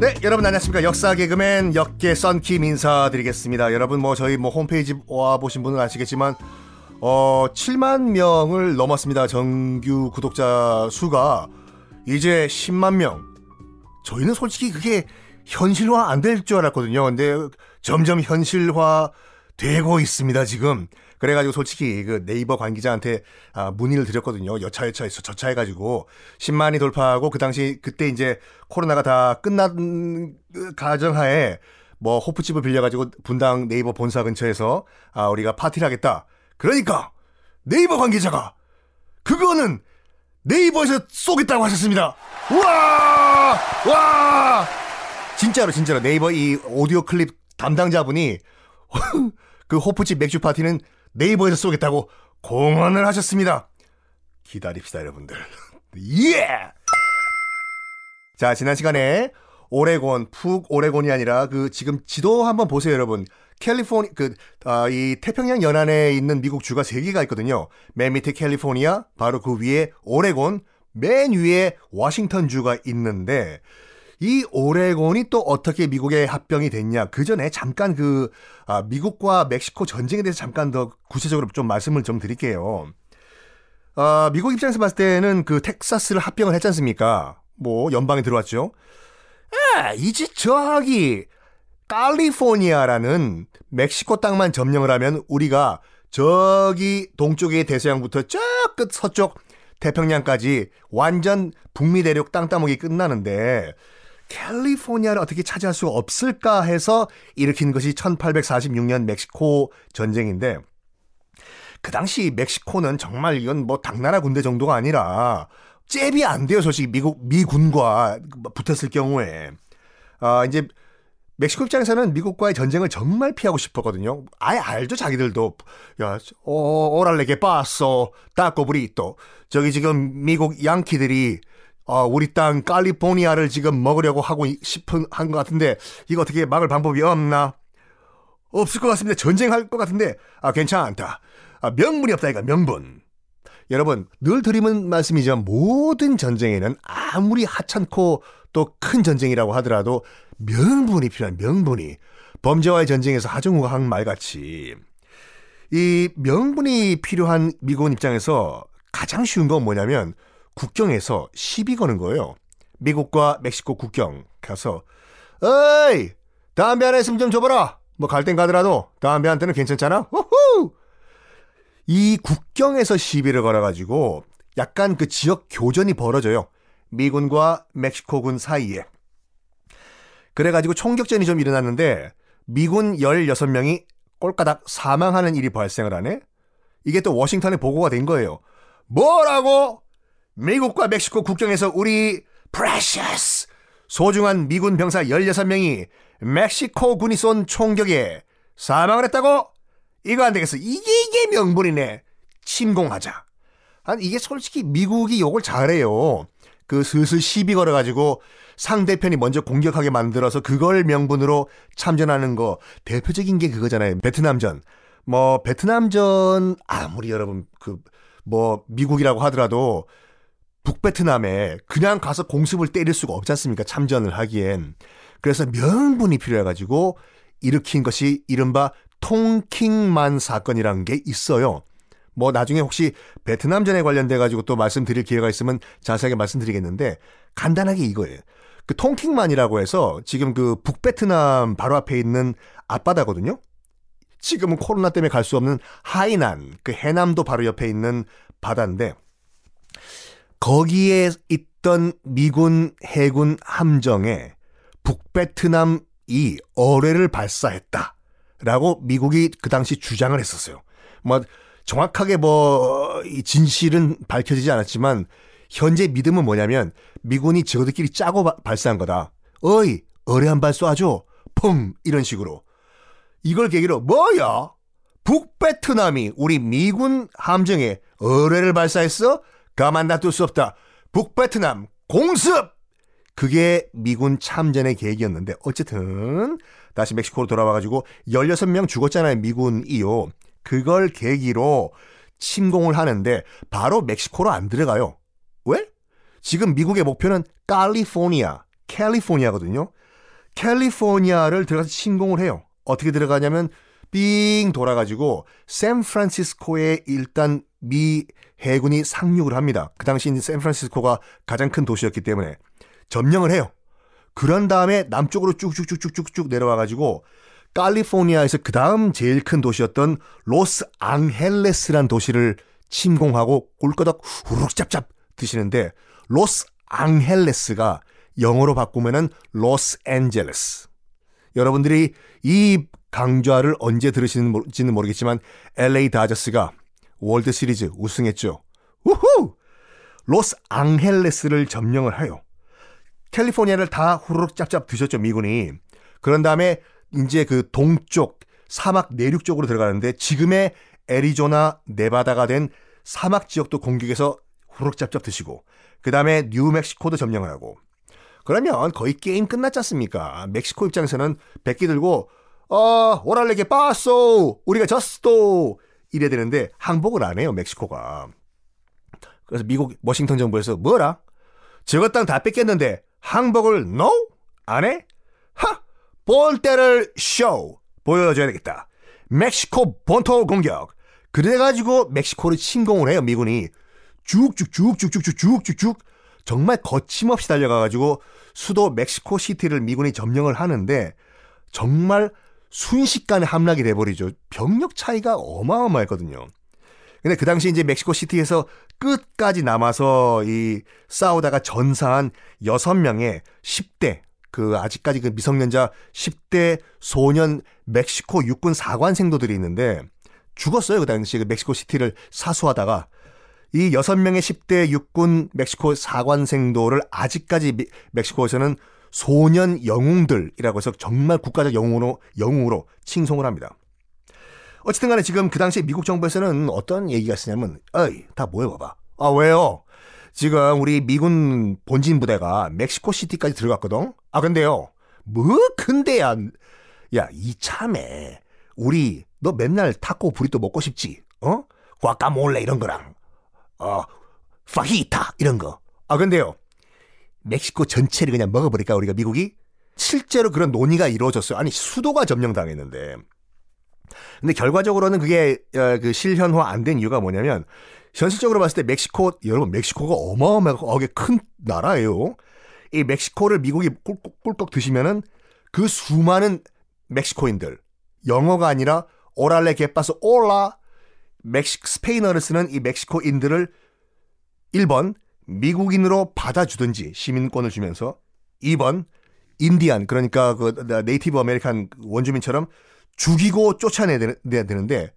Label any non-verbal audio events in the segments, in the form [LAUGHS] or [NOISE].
네, 여러분 안녕하십니까. 역사 개그맨 역계 썬킴 인사드리겠습니다. 여러분 뭐 저희 뭐 홈페이지 와 보신 분은 아시겠지만 어 7만 명을 넘었습니다. 정규 구독자 수가 이제 10만 명. 저희는 솔직히 그게 현실화 안 될 줄 알았거든요. 근데 점점 현실화 되고 있습니다, 지금. 그래가지고 솔직히 그 네이버 관계자한테 아, 문의를 드렸거든요. 여차여차해서 저차해가지고 10만이 돌파하고 그 당시 그때 이제 코로나가 다 끝난 그 가정하에 뭐 호프집을 빌려가지고 분당 네이버 본사 근처에서 아 우리가 파티를 하겠다. 그러니까 네이버 관계자가 그거는 네이버에서 쏘겠다고 하셨습니다. 와! 와! 진짜로 진짜로 네이버 이 오디오 클립 담당자분이 [LAUGHS] 그 호프집 맥주 파티는 네이버에서 쏘겠다고 공언을 하셨습니다. 기다립시다, 여러분들. [LAUGHS] 예! 자, 지난 시간에 오레곤, 푹 오레곤이 아니라 그 지금 지도 한번 보세요, 여러분. 캘리포니 그, 아, 이 태평양 연안에 있는 미국 주가 세 개가 있거든요. 맨 밑에 캘리포니아, 바로 그 위에 오레곤, 맨 위에 워싱턴 주가 있는데, 이 오레곤이 또 어떻게 미국에 합병이 됐냐. 그 전에 잠깐 그, 아, 미국과 멕시코 전쟁에 대해서 잠깐 더 구체적으로 좀 말씀을 좀 드릴게요. 아, 미국 입장에서 봤을 때는 그 텍사스를 합병을 했지 않습니까? 뭐, 연방에 들어왔죠. 아, 이제 저기, 칼리포니아라는 멕시코 땅만 점령을 하면 우리가 저기 동쪽의 대서양부터 저 끝 서쪽 태평양까지 완전 북미 대륙 땅 따먹이 끝나는데 캘리포니아를 어떻게 차지할 수 없을까 해서 일으킨 것이 1846년 멕시코 전쟁인데 그 당시 멕시코는 정말 이건 뭐 당나라 군대 정도가 아니라 잽이 안 돼요 솔직히 미국 미군과 붙었을 경우에 아 이제 멕시코 입장에서는 미국과의 전쟁을 정말 피하고 싶었거든요. 아예 알죠, 자기들도. 야, 어, 오랄레게 빠았어. 따꼬브리 또. 저기 지금 미국 양키들이 어, 우리 땅 칼리포니아를 지금 먹으려고 하고 싶은 한 것 같은데 이거 어떻게 막을 방법이 없나? 없을 것 같습니다. 전쟁할 것 같은데 아 괜찮다. 아, 명분이 없다 이가 명분. 여러분 늘 드리는 말씀이지만 모든 전쟁에는 아무리 하찮고 또 큰 전쟁이라고 하더라도 명분이 필요한 명분이 범죄와의 전쟁에서 하정우가 한 말같이 이 명분이 필요한 미군 입장에서 가장 쉬운 건 뭐냐면 국경에서 시비 거는 거예요. 미국과 멕시코 국경 가서 어이 담배 하나 있으면 좀 줘봐라. 뭐 갈 땐 가더라도 담배한테는 괜찮잖아. 호후! 이 국경에서 시비를 걸어가지고 약간 그 지역 교전이 벌어져요. 미군과 멕시코군 사이에. 그래가지고 총격전이 좀 일어났는데 미군 16명이 꼴까닥 사망하는 일이 발생을 하네? 이게 또 워싱턴에 보고가 된 거예요. 뭐라고? 미국과 멕시코 국경에서 우리 프레셔스 소중한 미군 병사 16명이 멕시코 군이 쏜 총격에 사망을 했다고? 이거 안 되겠어. 이게 이게 명분이네. 침공하자. 아니 이게 솔직히 미국이 욕을 잘해요. 그 슬슬 시비 걸어가지고 상대편이 먼저 공격하게 만들어서 그걸 명분으로 참전하는 거 대표적인 게 그거잖아요. 베트남전. 뭐 베트남전 아무리 여러분 그 뭐 미국이라고 하더라도 북베트남에 그냥 가서 공습을 때릴 수가 없지 않습니까? 참전을 하기엔. 그래서 명분이 필요해가지고 일으킨 것이 이른바 통킹만 사건이라는 게 있어요. 뭐 나중에 혹시 베트남전에 관련돼 가지고 또 말씀드릴 기회가 있으면 자세하게 말씀드리겠는데 간단하게 이거예요. 그 통킹만이라고 해서 지금 그 북베트남 바로 앞에 있는 앞바다거든요. 지금은 코로나 때문에 갈 수 없는 하이난 그 해남도 바로 옆에 있는 바다인데 거기에 있던 미군 해군 함정에 북베트남이 어뢰를 발사했다 라고 미국이 그 당시 주장을 했었어요. 뭐 정확하게 뭐 진실은 밝혀지지 않았지만 현재 믿음은 뭐냐면 미군이 저들끼리 짜고 바, 발사한 거다. 어이 어뢰 한 발 쏴줘. 펑 이런 식으로. 이걸 계기로 뭐야? 북베트남이 우리 미군 함정에 어뢰를 발사했어? 가만 놔둘 수 없다. 북베트남 공습! 그게 미군 참전의 계획이었는데 어쨌든 다시 멕시코로 돌아와가지고 16명 죽었잖아요. 미군이요. 그걸 계기로 침공을 하는데 바로 멕시코로 안 들어가요. 왜? 지금 미국의 목표는 칼리포니아, 캘리포니아거든요. 캘리포니아를 들어가서 침공을 해요. 어떻게 들어가냐면 삥 돌아가지고 샌프란시스코에 일단 미 해군이 상륙을 합니다. 그 당시 샌프란시스코가 가장 큰 도시였기 때문에 점령을 해요. 그런 다음에 남쪽으로 쭉쭉쭉쭉쭉쭉 내려와 가지고 칼리포니아에서 그 다음 제일 큰 도시였던 로스 앙헬레스란 도시를 침공하고 꿀꺼덕 후룩 짭짭 드시는데 로스 앙헬레스가 영어로 바꾸면은 로스 앤젤레스. 여러분들이 이 강좌를 언제 들으시는지는 모르겠지만 LA 다저스가 월드 시리즈 우승했죠. 우후! 로스 앙헬레스를 점령을 해요. 캘리포니아를 다 후루룩 짭짭 드셨죠, 미군이. 그런 다음에 이제 그 동쪽 사막 내륙 쪽으로 들어가는데 지금의 애리조나 네바다가 된 사막 지역도 공격해서 후루룩 짭짭 드시고 그 다음에 뉴멕시코도 점령을 하고 그러면 거의 게임 끝났지 않습니까? 멕시코 입장에서는 백기 들고 어 오랄레게 빠쏘 우리가 졌어 이래야 되는데 항복을 안 해요 멕시코가 그래서 미국 워싱턴 정부에서 뭐라? 저것 땅다 뺏겼는데 항복을 no? 안 해? 하! 볼 때를 쇼! 보여줘야 되겠다. 멕시코 본토 공격. 그래가지고 멕시코를 침공을 해요, 미군이. 쭉쭉쭉쭉쭉쭉쭉쭉 정말 거침없이 달려가가지고 수도 멕시코 시티를 미군이 점령을 하는데 정말 순식간에 함락이 돼버리죠. 병력 차이가 어마어마했거든요. 근데 그 당시 이제 멕시코 시티에서 끝까지 남아서 이 싸우다가 전사한 6명의 10대 그 아직까지 그 미성년자 10대 소년 멕시코 육군 사관 생도들이 있는데 죽었어요. 그 당시 그 멕시코 시티를 사수하다가 이 6명의 10대 육군 멕시코 사관 생도를 아직까지 멕시코에서는 소년 영웅들이라고 해서 정말 국가적 영웅으로 영웅으로 칭송을 합니다. 어쨌든 간에 지금 그 당시 미국 정부에서는 어떤 얘기가 있었냐면, 어이, 다 모여봐봐. 아, 왜요? 지금 우리 미군 본진 부대가 멕시코 시티까지 들어갔거든? 아, 근데요. 뭐, 근데야. 야, 이참에, 우리, 너 맨날 타코 브리또 먹고 싶지? 어? 과카몰레 이런 거랑, 어, 파히타 이런 거. 아, 근데요. 멕시코 전체를 그냥 먹어버릴까, 우리가 미국이? 실제로 그런 논의가 이루어졌어요. 아니, 수도가 점령당했는데. 근데 결과적으로는 그게 어, 그 실현화 안 된 이유가 뭐냐면 현실적으로 봤을 때 멕시코 여러분 멕시코가 어마어마하게 큰 나라예요. 이 멕시코를 미국이 꿀꺽, 꿀꺽 드시면은 그 수많은 멕시코인들 영어가 아니라 오랄레 게빠스 올라 멕시 스페인어를 쓰는 이 멕시코인들을 1번 미국인으로 받아주든지 시민권을 주면서 2번 인디안 그러니까 그 Native American 원주민처럼 죽이고 쫓아내야 되는데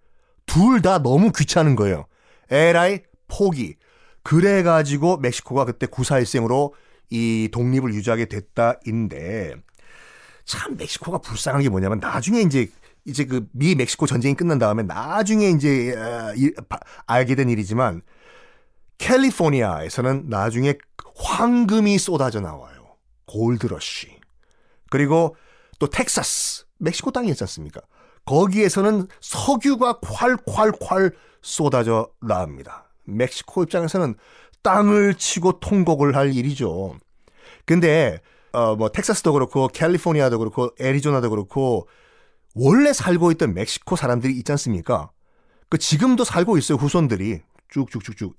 둘 다 너무 귀찮은 거예요. 에라이 포기. 그래 가지고 멕시코가 그때 구사일생으로 이 독립을 유지하게 됐다인데 참 멕시코가 불쌍한 게 뭐냐면 나중에 이제 이제 그 미 멕시코 전쟁이 끝난 다음에 나중에 이제 어, 알게 된 일이지만 캘리포니아에서는 나중에 황금이 쏟아져 나와요. 골드러쉬. 그리고 또 텍사스, 멕시코 땅이었지 않습니까? 거기에서는 석유가 콸콸콸 쏟아져 나옵니다. 멕시코 입장에서는 땅을 치고 통곡을 할 일이죠. 근데 어 뭐 텍사스도 그렇고 캘리포니아도 그렇고 애리조나도 그렇고 원래 살고 있던 멕시코 사람들이 있지 않습니까? 그 지금도 살고 있어요 후손들이 쭉쭉쭉쭉.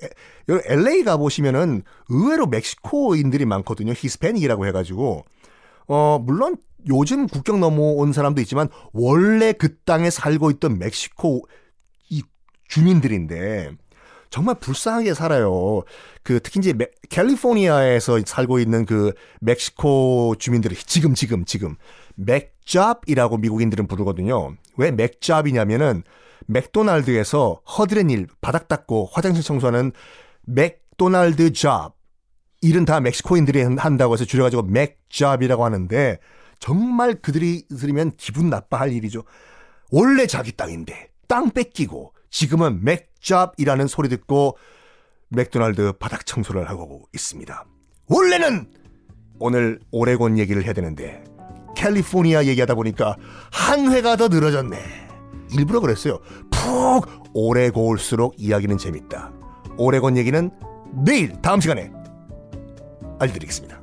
LA 가 보시면은 의외로 멕시코인들이 많거든요. 히스패닉이라고 해가지고 어 물론 요즘 국경 넘어온 사람도 있지만 원래 그 땅에 살고 있던 멕시코 이 주민들인데 정말 불쌍하게 살아요. 그 특히 이제 메, 캘리포니아에서 살고 있는 그 멕시코 주민들이 지금 지금 지금 McJob이라고 미국인들은 부르거든요. 왜 McJob이냐면은 맥도날드에서 허드렛 일 바닥 닦고 화장실 청소하는 맥도날드 job 일은 다 멕시코인들이 한다고 해서 줄여가지고 McJob이라고 하는데 정말 그들이 들으면 기분 나빠할 일이죠. 원래 자기 땅인데 땅 뺏기고 지금은 McJob이라는 소리 듣고 맥도날드 바닥 청소를 하고 있습니다. 원래는 오늘 오레곤 얘기를 해야 되는데 캘리포니아 얘기하다 보니까 한 회가 더 늘어졌네. 일부러 그랬어요. 푹 오래 고울수록 이야기는 재밌다. 오래곤 얘기는 내일 다음 시간에 알려드리겠습니다.